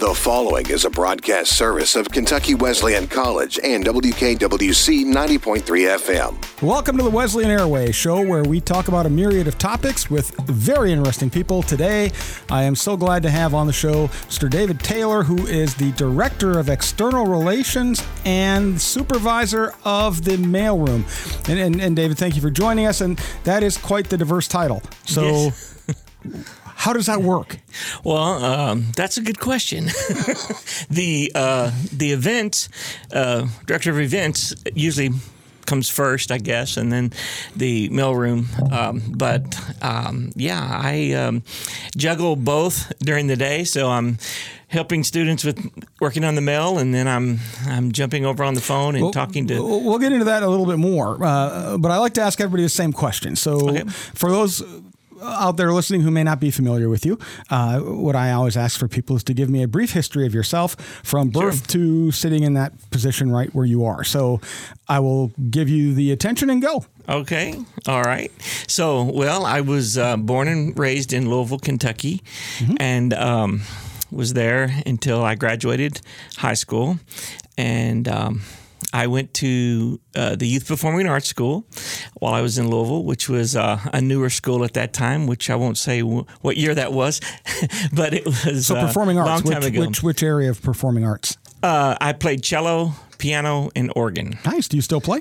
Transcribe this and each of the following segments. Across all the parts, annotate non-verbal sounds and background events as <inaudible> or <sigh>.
The following is a broadcast service of Kentucky Wesleyan College and WKWC 90.3 FM. Welcome to the Wesleyan Airway show where we talk about a myriad of topics with very interesting people. Today, I am so glad to have on the show Mr. David Taylor, who is the Director of External Relations and Supervisor of the Mailroom. And, and, and David, thank you for joining us. And that is quite the diverse title. So. Yes. <laughs> How does that work? Well, um, that's a good question. <laughs> the uh, the event uh, director of events usually comes first, I guess, and then the mailroom. Um, but um, yeah, I um, juggle both during the day, so I'm helping students with working on the mail, and then I'm I'm jumping over on the phone and Well, talking to. We'll get into that a little bit more, uh, but I like to ask everybody the same question. So, Okay. for those out there listening who may not be familiar with you, uh, what I always ask for people is to give me a brief history of yourself from birth to sitting in that position right where you are. So, I will give you the attention and go. Okay. All right. So, well, I was uh, born and raised in Louisville, Kentucky, and um, was there until I graduated high school. And um, I went to uh, the Youth Performing Arts School while I was in Louisville, which was uh, a newer school at that time, which I won't say w- what year that was, <laughs> but it was So, uh, performing a arts, long time which, ago. which which area of performing arts? uh, I played cello, piano, and organ. Nice. Do you still play?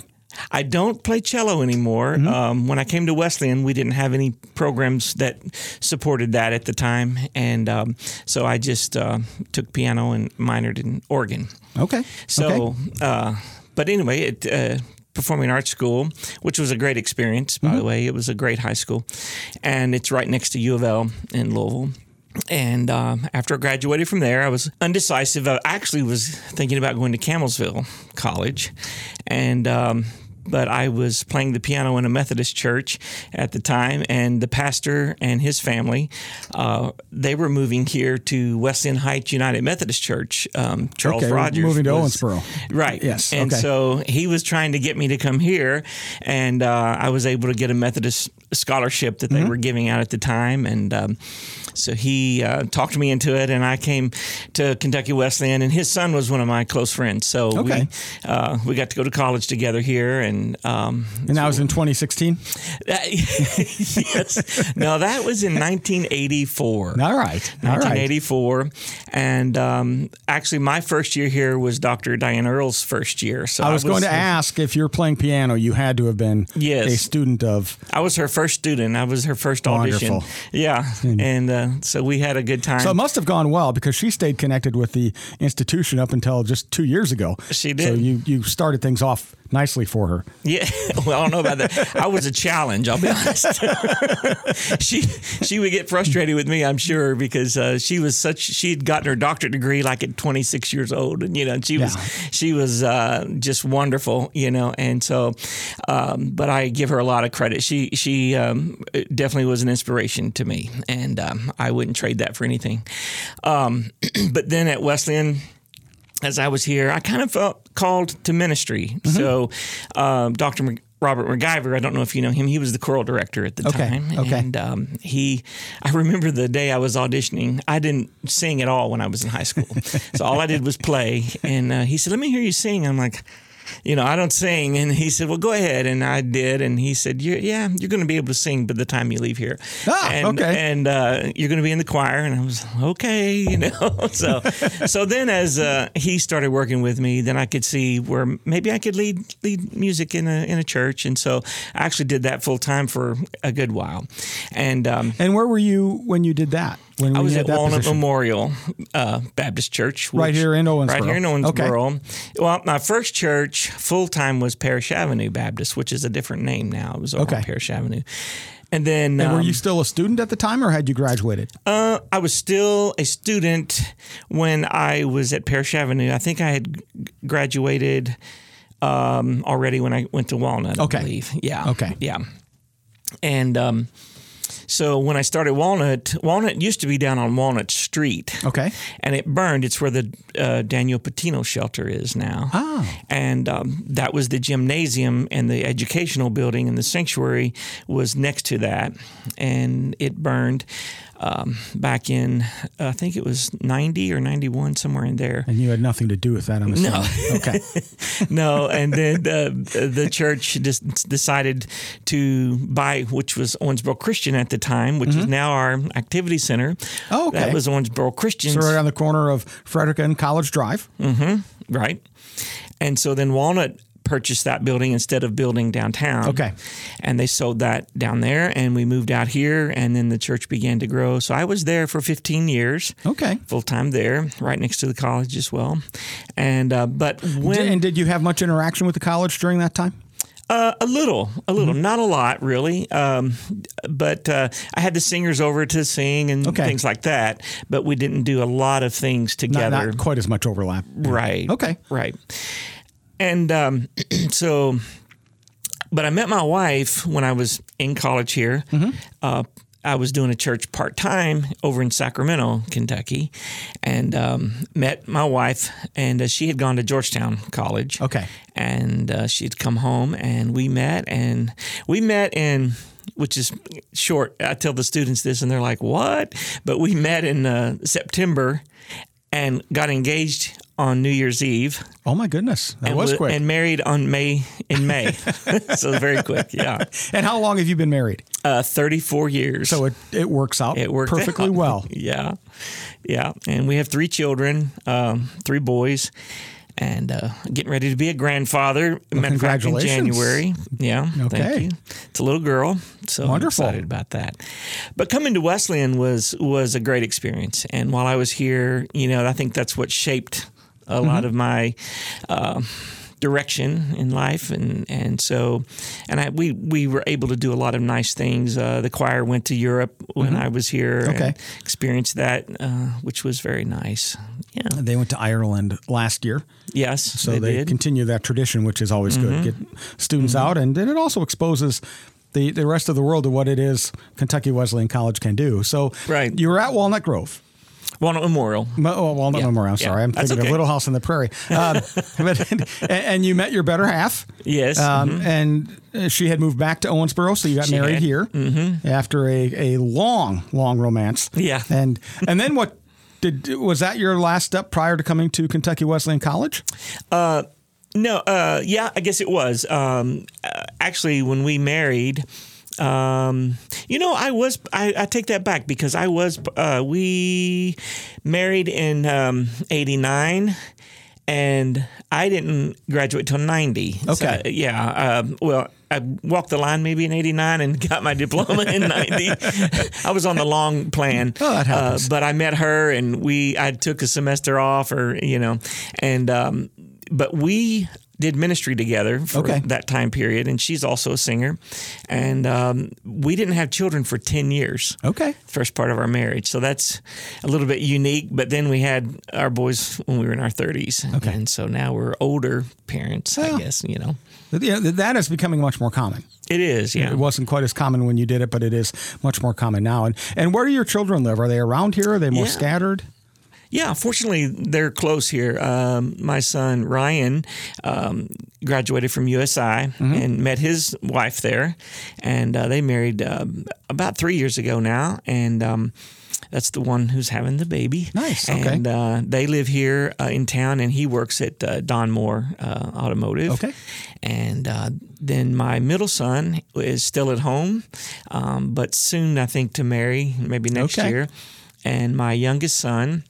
I don't play cello anymore. Mm-hmm. Um, when I came to Wesleyan, we didn't have any programs that supported that at the time, and um, so I just uh, took piano and minored in organ. Okay. So, okay. uh, but anyway, it. Uh, Performing Arts School, which was a great experience, by Mm-hmm. the way. It was a great high school, and it's right next to U of L in Louisville. And uh, after I graduated from there, I was undecisive. I actually was thinking about going to Campbellsville College, and um, but I was playing the piano in a Methodist church at the time, and the pastor and his family, uh, they were moving here to Wesleyan Heights United Methodist Church. Um, Charles Okay, Rogers moving to was- Owensboro. right? Yes, and okay. so he was trying to get me to come here, and uh, I was able to get a Methodist scholarship that they Mm-hmm. were giving out at the time, and um, so he uh, talked me into it, and I came to Kentucky Wesleyan, and his son was one of my close friends, so Okay. we uh, we got to go to college together here, and um, And that was in 2016. that- <laughs> yes, no, that was in 1984. All right. All right. 1984, and um, actually, my first year here was Dr. Diane Earl's first year. So I was, going to ask if you're playing piano, you had to have been Yes. a student of. I was her first student. I was her first audition. Wonderful. Yeah, and uh, so we had a good time. So it must have gone well because she stayed connected with the institution up until just two years ago. She did. So you you started things off nicely for her. Yeah, <laughs> well, I don't know about that. I was a challenge. I'll be honest. <laughs> she she would get frustrated with me, I'm sure, because uh, she was such. She had gotten her doctorate degree like at 26 years old, and you know, she was Yeah. she was uh, just wonderful, you know. And so, um, but I give her a lot of credit. She she um, definitely was an inspiration to me, and um, I wouldn't trade that for anything. Um, <clears throat> but then at Wesleyan as I was here, I kind of felt called to ministry. Mm-hmm. So, um, Dr. Mc- Robert McGyver, I don't know if you know him. He was the choral director at the Okay, time, okay. and um, he. I remember the day I was auditioning. I didn't sing at all when I was in high school, <laughs> so all I did was play. And uh, he said, "Let me hear you sing." I'm like. You know, I don't sing, and he said, "Well, go ahead," and I did, and he said, you're, "Yeah, you're going to be able to sing by the time you leave here." Ah, and, okay. and uh, you're going to be in the choir. And I was okay, <laughs> you know. so, <laughs> so then as uh, he started working with me, then I could see where maybe I could lead lead music in a in a church. And so I actually did that full time for a good while. And um, And where were you when you did that? When I was at Walnut position? Memorial uh, Baptist Church, Right here in Owensboro. Right here in Owensboro. Okay. Well, my first church full time was Parrish Avenue Baptist, which is a different name now. It was over Okay. Parrish Avenue. And then And were um, you still a student at the time, or had you graduated? uh, I was still a student when I was at Parrish Avenue. I think I had graduated um, already when I went to Walnut. Okay. I believe. Yeah. Okay. Yeah. And um, so when I started Walnut, Walnut used to be down on Walnut Street. Okay. And it burned. It's where the uh, Daniel Pitino shelter is now. Ah. And um, that was the gymnasium and the educational building, and the sanctuary was next to that, and it burned. Um, back in I think it was ninety or ninety one somewhere in there. And you had nothing to do with that, I'm assuming. No. <laughs> Okay. <laughs> no, and then uh, the church just decided to buy, which was Owensboro Christian at the time, which is now our activity center. Mm-hmm. Oh, okay. That was Owensboro Christian. So right on the corner of Frederick and College Drive. right? And so then Walnut purchased that building instead of building downtown. Okay. And they sold that down there, and we moved out here, and then the church began to grow. So I was there for 15 years. Okay. Full time there, right next to the college as well. And uh, but when and did you have much interaction with the college during that time? Uh, a little, a little, Mm-hmm. not a lot, really. Um, but uh, I had the singers over to sing and Okay. things like that. But we didn't do a lot of things Not, together. not quite as much overlap. Right. Okay. Right. And um, <clears throat> so, but I met my wife when I was in college here. Mm-hmm. Uh, I was doing a church part time over in Sacramento, Kentucky, and um, met my wife. And uh, she had gone to Georgetown College. Okay. And uh, she'd come home, and we met, and we met in. Which is short. I tell the students this, and they're like, "What?" But we met in uh, September, and got engaged on New Year's Eve. Oh my goodness, that and was wa- quick. And married on May in May, <laughs> <laughs> so very quick. Yeah, And how long have you been married? uh, thirty-four years. So it, it works out it worked perfectly out. well. <laughs> Yeah, yeah. And we have three children, um, three boys. And uh, getting ready to be a grandfather. Of fact, in. January. Yeah, Okay. thank you. It's a little girl, so Wonderful. I'm excited about that. But coming to Wesleyan was was a great experience. And while I was here, you know, I think that's what shaped a lot of my uh, direction in life, and and so, and I we we were able to do a lot of nice things. Uh, the choir went to Europe when I was here. Okay. and experienced that, uh, which was very nice. Yeah. They went to Ireland last year, Yes. so they, they. Mm-hmm. continue that tradition, which is always good. Get students out, and then it also exposes the, the rest of the world to what it is Kentucky Wesleyan College can do. So Right. you were at Walnut Grove. Walnut Memorial. Mo- Oh, Walnut Yeah. Memorial. I'm Yeah. sorry, I'm thinking okay. of Little House on the Prairie. <laughs> Um, but, and, and you met your better half. Yes. Um, And uh, she had moved back to Owensboro, so you got She married had. here after a, a long, long romance. Yeah. And and then what did was that your last step prior to coming to Kentucky Wesleyan College? No, uh, yeah, I guess it was. Um, uh, actually, when we married, um, you know, I was, I, I take that back because I was, uh, we married in um, 89 and I didn't graduate till 90. So, Okay. yeah. Um, well, I walked the line maybe in 89 and <laughs> got my diploma in 90. <laughs> I was on the long plan. Oh, that happens. Uh, but I met her and we, I took a semester off or, you know, and, um, but we did ministry together for Okay. that time period. And she's also a singer. And um, we didn't have children for 10 years Okay. first part of our marriage. So that's a little bit unique. But then we had our boys when we were in our 30s. Okay. And so now we're older parents, Well. I guess, you know. Yeah, that is becoming much more common. It is, yeah. It wasn't quite as common when you did it, but it is much more common now. And and where do your children live? Are they around here? Are they more Yeah. scattered? Yeah, fortunately, they're close here. Um, my son Ryan um, graduated from USI and met his wife there, and uh, they married um, about three years ago now. And um, that's the one who's having the baby. Nice, okay. And uh, they live here uh, in town, and he works at uh, Don Moore uh, Automotive. Okay. And uh, then my middle son is still at home, um, but soon I think to marry, maybe next Okay. year. And my youngest son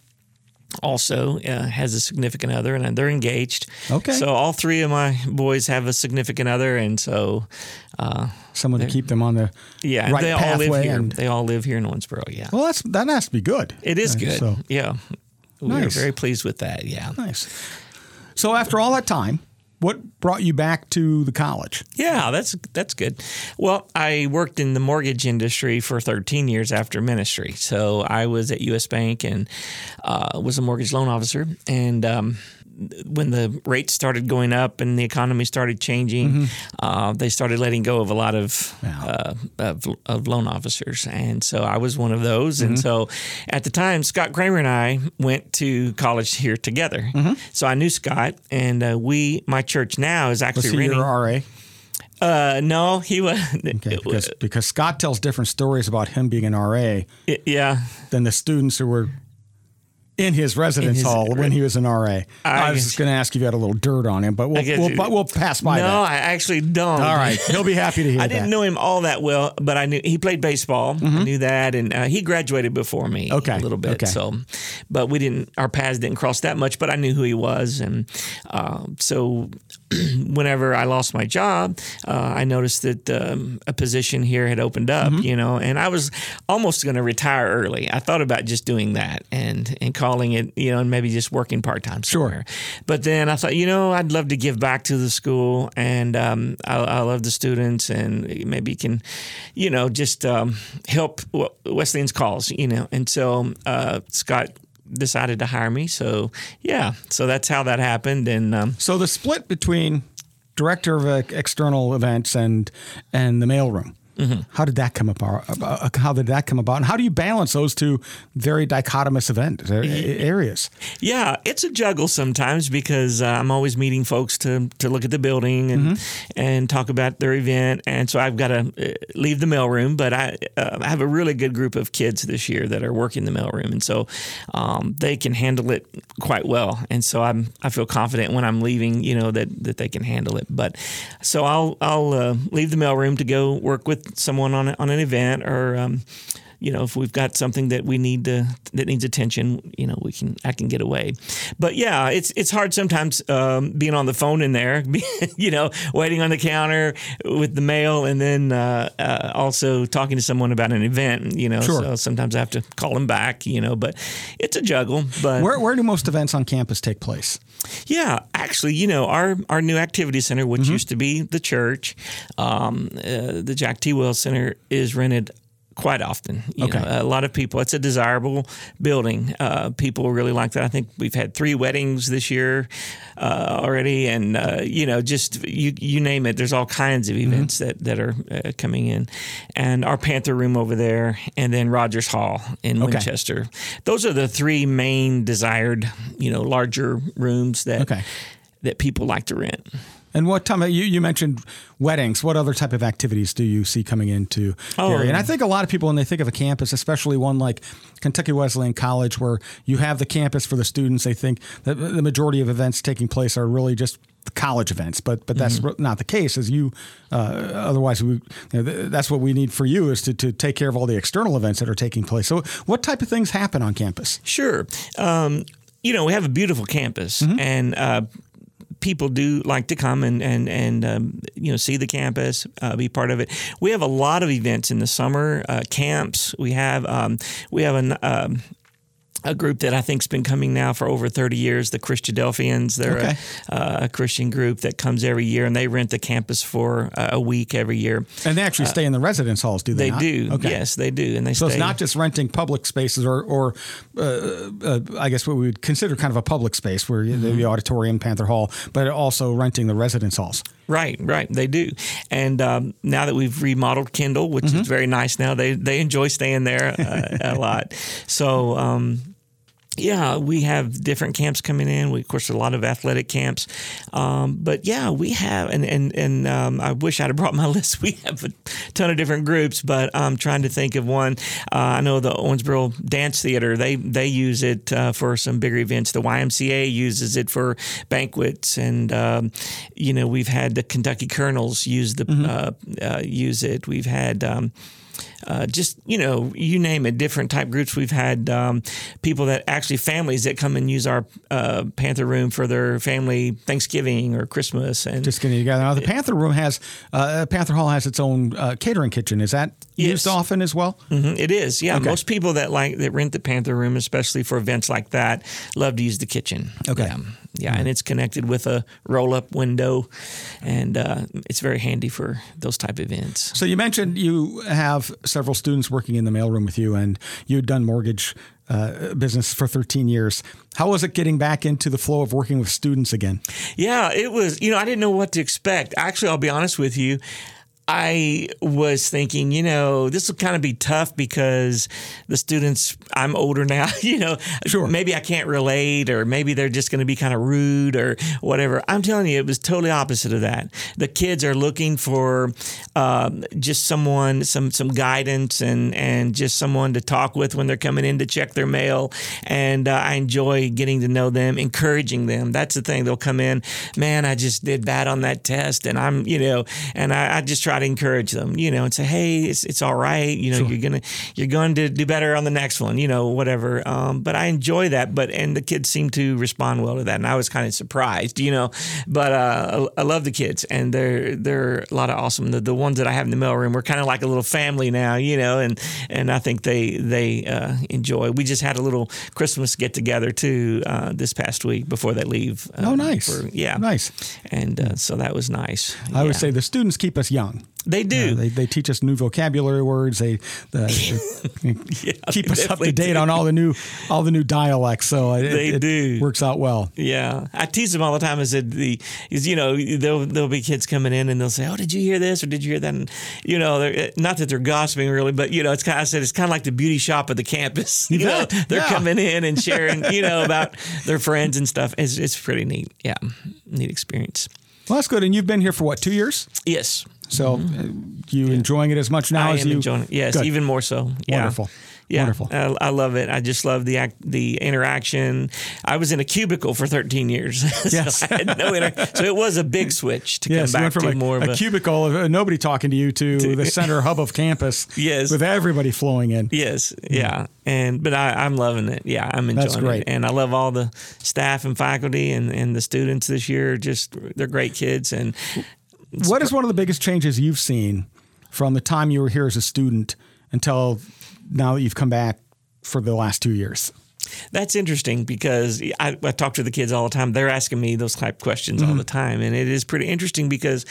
also uh, has a significant other, and they're engaged. Okay. So all three of my boys have a significant other, and so uh, Someone to keep them on the yeah, right they all live here. And, They all live here in Owensboro. Yeah, well, that's that has to be good. it is good. So yeah, we're Nice. very pleased with that. Yeah. nice. So after all that time, what brought you back to the college? Yeah, that's that's good. Well, I worked in the mortgage industry for 13 years after ministry. So I was at U.S. Bank and uh, was a mortgage loan officer. And um, when the rates started going up and the economy started changing, uh, they started letting go of a lot of, uh, of of loan officers. And so I was one of those. And so at the time, Scott Kramer and I went to college here together. So I knew Scott, and uh, we my church now is Was actually he renting. your RA? Uh, no, he was. Okay, <laughs> because because Scott tells different stories about him being an RA yeah. than the students who were in his residence his- hall when he was an RA. I, was just going to ask if you had a little dirt on him, but we'll we'll, but we'll pass by no, that. I actually don't. All right, he'll be happy to hear <laughs> that. I that. didn't know him all that well, but I knew he played baseball. I knew that, and uh, he graduated before me Mm-hmm. Okay, a little bit. okay. So, but we didn't. Our paths didn't cross that much. But I knew who he was, and uh, so <clears throat> whenever I lost my job, uh, I noticed that um, a position here had opened up. Mm-hmm. You know, and I was almost going to retire early. I thought about just doing that and and calling it, you know, and maybe just working part time Sure. But then I thought, you know, I'd love to give back to the school, and um, I, I love the students, and maybe can, you know, just um, help Wesleyan's cause, you know. And so uh, Scott decided to hire me. So yeah, so that's how that happened, and um, So the split between director of uh, external events and and the mailroom. Mm-hmm. How did that come about? Uh, How did that come about? And how do you balance those two very dichotomous event uh, areas? Yeah, it's a juggle sometimes because uh, I'm always meeting folks to to look at the building and and talk about their event, and so I've got to uh, leave the mailroom. But I, uh, I have a really good group of kids this year that are working the mailroom, and so um, they can handle it quite well. And so I'm I feel confident when I'm leaving, you know, that that they can handle it. But so I'll I'll uh, leave the mailroom to go work with someone on on an event or. Um, you know, if we've got something that we need to that needs attention, you know, we can I can get away. But yeah, it's it's hard sometimes um, being on the phone in there, <laughs> you know, waiting on the counter with the mail, and then uh, uh, also talking to someone about an event. You know, Sure. so sometimes I have to call them back. You know, but it's a juggle. But Where where do most events on campus take place? yeah, actually, you know, our our new activity center, which Mm-hmm. used to be the church, um, uh, the Jack T. Wells Center, is rented quite often. You Okay. know, a lot of people. It's a desirable building. Uh, people really like that. I think we've had three weddings this year uh, already, and uh, you know, just you you name it. There's all kinds of Mm-hmm. events that that are uh, coming in, and our Panther Room over there, and then Rogers Hall in Okay. Winchester. Those are the three main desired, you know, larger rooms that Okay. that people like to rent. And what time you, you mentioned weddings? What other type of activities do you see coming into Oh. area? And I think a lot of people, when they think of a campus, especially one like Kentucky Wesleyan College, where you have the campus for the students, they think that the majority of events taking place are really just college events. But but that's Mm-hmm. not the case. As you, uh, otherwise, we, you know, th- that's what we need for you is to, to take care of all the external events that are taking place. So, what type of things happen on campus? Sure. Um, you know, we have a beautiful campus, and uh, people do like to come and and and um, you know see the campus, uh, be part of it. We have a lot of events in the summer, uh, camps. We have um, we have an. A group that I think's been coming now for over 30 years, the Christadelphians. They're Okay. a, uh, a Christian group that comes every year, and they rent the campus for uh, a week every year. And they actually stay in the residence halls, do they? Uh, They not? do, yes, they do, and they So stay. it's not just renting public spaces or, or uh, uh, I guess what we would consider kind of a public space where Mm-hmm. the auditorium, Panther Hall, but also renting the residence halls. Right, right. They do. And um, now that we've remodeled Kendall, which is very nice now, they they enjoy staying there uh, a lot. <laughs> So. Um, yeah, we have different camps coming in. We, of course, a lot of athletic camps, um, but yeah, we have, and and and um, I wish I'd have brought my <laughs> list. We have a ton of different groups, but I'm trying to think of one. Uh, I know the Owensboro Dance Theater. They they use it uh, for some bigger events. The YMCA uses it for banquets, and um, you know we've had the Kentucky Colonels use the uh, uh, use it. We've had. Uh, just you know, you name it, different type groups. We've had um, people that actually families that come and use our uh, Panther Room for their family Thanksgiving or Christmas, and Just getting together. Now the Panther Room has uh, Panther Hall has its own uh, catering kitchen. Is that used often as well? Mhm, it is. Yeah, Okay. most people that like that rent the Panther Room, especially for events like that, love to use the kitchen. Okay. Yeah, yeah and it's connected with a roll-up window, and uh, it's very handy for those type of events. So you mentioned you have several students working in the mailroom with you, and you'd done mortgage uh, business for 13 years. How was it getting back into the flow of working with students again? Yeah, it was. You know, I didn't know what to expect. Actually, I'll be honest with you. I was thinking, you know, this will kind of be tough because the students, I'm older now, <laughs> you know, Sure. maybe I can't relate or maybe they're just going to be kind of rude or whatever. I'm telling you, it was totally opposite of that. The kids are looking for um, just someone, some some guidance and and just someone to talk with when they're coming in to check their mail. And uh, I enjoy getting to know them, encouraging them. That's the thing. They'll come in, man, I just did bad on that test, and I'm, you know, and I, I just try to encourage them, you know, and say, hey, it's, it's all right, you know, you're gonna you're going to do better on the next one, you know, whatever. Um, but I enjoy that. But and the kids seem to respond well to that, and I was kind of surprised, you know. But uh, I, I love the kids, and they're they're a lot of awesome. The, the ones that I have in the mailroom, we're kind of like a little family now, you know, and and I think they they uh, enjoy. We just had a little Christmas get together too uh, this past week before they leave. Oh, um, nice. for- yeah, Nice. And uh, so that was nice. I would say the students keep us young. They do. Uh, they, they teach us new vocabulary words. They, the, <laughs> they keep they us up to date do. on all the new all the new dialects. So it, They it do. works out well. Yeah, I tease them all the time. I said the, is you know, there'll there'll be kids coming in and they'll say, "Oh, did you hear this or did you hear that?" And you know, they're, not that they're gossiping really, but you know, it's kind. Of, I said it's kind of like the beauty shop of the campus. <laughs> You know, bet. they're Yeah. coming in and sharing, you know, <laughs> about their friends and stuff. It's it's pretty neat. Yeah, neat experience. Well, that's good. And you've been here for what two years? Yes, So uh, you enjoying it as much now Mm-hmm. I as am you? enjoying it. Yes, Good. even more so. Yeah. Wonderful. Yeah, Wonderful. I, I love it. I just love the act, the interaction. I was in a cubicle for 13 years, <laughs> so Yes. Had no inter- So it was a big switch to Yes, come back from to a, more of a a, cubicle of uh, nobody talking to you to the center hub of campus. <laughs> Yes. with everybody flowing in. Yes, yeah, and but I, I'm loving it. Yeah, I'm enjoying That's great. it, and I love all the staff and faculty and, and the students this year. Just they're great kids, and What is one of the biggest changes you've seen from the time you were here as a student until now that you've come back for the last two years? That's interesting because I, I talk to the kids all the time. They're asking me those type questions Mm-hmm. all the time, and it is pretty interesting because,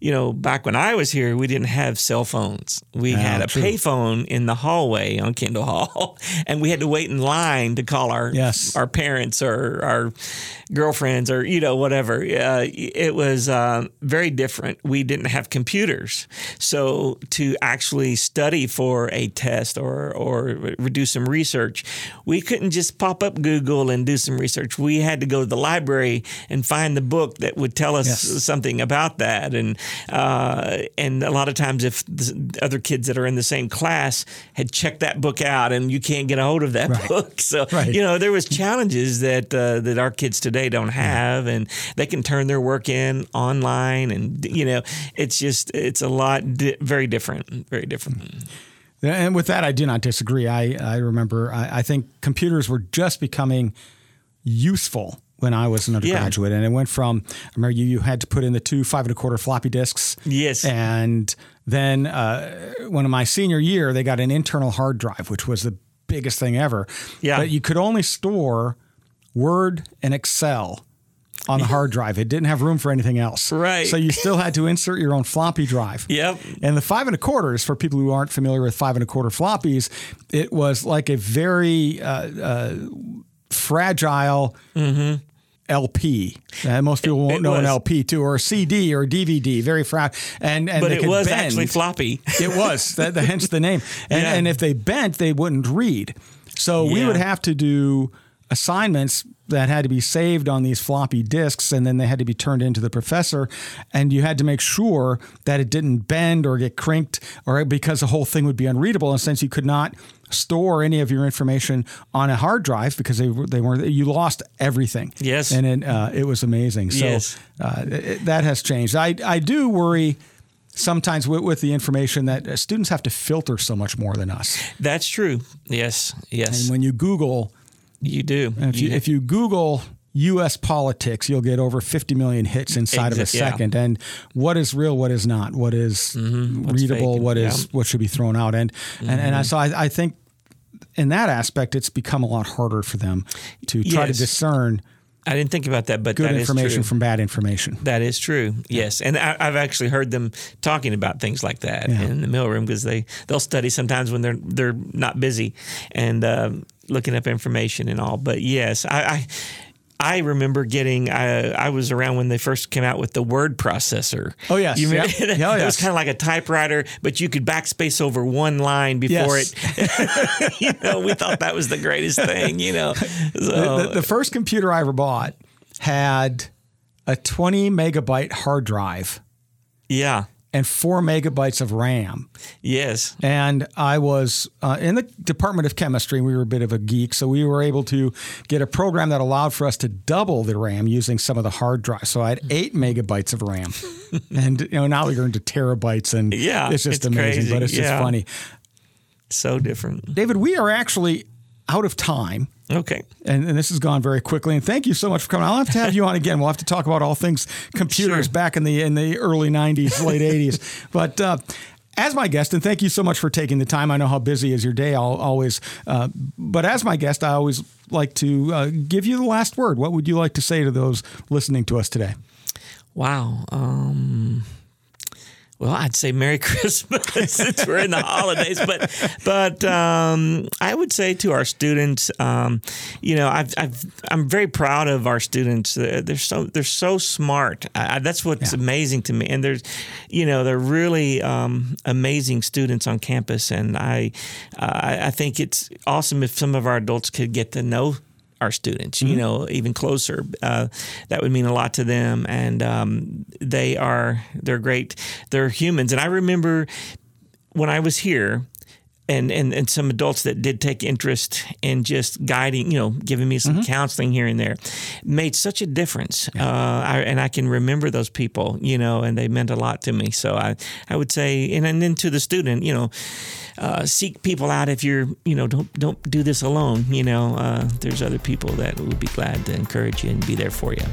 you know, back when I was here, we didn't have cell phones. We had a payphone in the hallway on Kendall Hall, <laughs> and we had to wait in line to call our Yes. our parents or our girlfriends or you know whatever. Uh, it was uh, very different. We didn't have computers, so to actually study for a test or or do some research, we couldn't just pop up Google and do some research. We had to go to the library and find the book that would tell us Yes. something about that. And uh, and a lot of times, if the other kids that are in the same class had checked that book out, and you can't get a hold of that book, <laughs> so Right. you know there was challenges that uh, that our kids today don't have, and they can turn their work in online, and you know it's just it's a lot di- very different, very different. And with that, I do not disagree. I, I remember, I, I think computers were just becoming useful when I was an undergraduate. And it went from, I remember you, you had to put in the two five and a quarter floppy disks. Yes. And then uh, one of my senior year, they got an internal hard drive, which was the biggest thing ever. Yeah. But you could only store Word and Excel on the hard drive. It didn't have room for anything else. Right. So you still had to insert your own floppy drive. Yep. And the five and a quarters, for people who aren't familiar with five and a quarter floppies, it was like a very uh, uh, fragile LP. Uh, most people won't It know an. LP too, or a CD or a DVD. Very fragile. And and But it was bend. actually floppy. <laughs> It was. That, hence the name. And, Yeah. and if they bent, they wouldn't read. So we would have to do assignments that had to be saved on these floppy disks and then they had to be turned into the professor and you had to make sure that it didn't bend or get crinked or because the whole thing would be unreadable and since you could not store any of your information on a hard drive because they were they weren't you lost everything Yes. and it, uh, it was amazing so Yes. uh, it- that has changed I, I do worry sometimes with, with the information that uh, students have to filter so much more than us. That's true. Yes. Yes. And when you Google, you do. if you, if you Google U.S. politics, you'll get over 50 million hits inside of a Exa- yeah. second. And what is real, what is not, what is readable, fake, what is yeah. Mm-hmm. what should be thrown out. And and, and I, so I, I think in that aspect, it's become a lot harder for them to try to discern I didn't think about that, but good that is information from bad information. That is true. Yes, and I, I've actually heard them talking about things like that Yeah. in the mailroom because they they'll study sometimes when they're they're not busy and um, looking up information and all. But yes, I. I I remember getting. I, I was around when they first came out with the word processor. Oh yes, you yep. Yeah, oh, It was kind of like a typewriter, but you could backspace over one line before Yes. it. <laughs> you know, we thought that was the greatest thing. You know, <laughs> so, the, the first computer I ever bought had a 20 megabyte hard drive yeah, and four megabytes of RAM. yes, And I was uh, in the Department of Chemistry, and we were a bit of a geek, so we were able to get a program that allowed for us to double the RAM using some of the hard drive. So I had eight megabytes of RAM, <laughs> and you know now we're into terabytes, and Yeah, it's just it's amazing. crazy. But it's just funny. so different. David, we are actually out of time. Okay, And, and this has gone very quickly. And thank you so much for coming. I'll have to have you on again. We'll have to talk about all things computers Sure. back in the in the early '90s, <laughs> late '80s. But uh, as my guest, and thank you so much for taking the time. I know how busy is your day. I'll always, uh, but as my guest, I always like to uh, give you the last word. What would you like to say to those listening to us today? wow. Um, well, I'd say Merry <laughs> Christmas since we're in the holidays, but but um, I would say to our students, um, you know, I've, I've I'm very proud of our students. They're so they're so smart. I, that's what's amazing to me. And there's, you know, they're really um, amazing students on campus, and I I I think it's awesome if some of our adults could get to know our students, you know, even closer. Uh, that would mean a lot to them, and um, they are they're great. They're humans, and I remember when I was here. And, and, and some adults that did take interest in just guiding, you know, giving me some counseling here and there, made such a difference. Uh, I, and I can remember those people, you know, and they meant a lot to me. So I, I would say, and, and then to the student, you know, uh, seek people out if you're, you know, don't don't do this alone. You know, uh, there's other people that would be glad to encourage you and be there for you.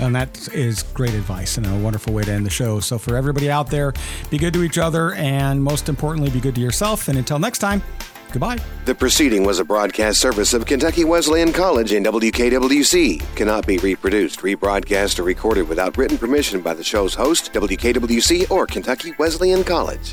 And that is great advice and a wonderful way to end the show. So, for everybody out there, be good to each other and most importantly, be good to yourself. And until next time, goodbye. The proceeding was a broadcast service of Kentucky Wesleyan College and WKWC. Cannot be reproduced, rebroadcast, or recorded without written permission by the show's host, WKWC, or Kentucky Wesleyan College.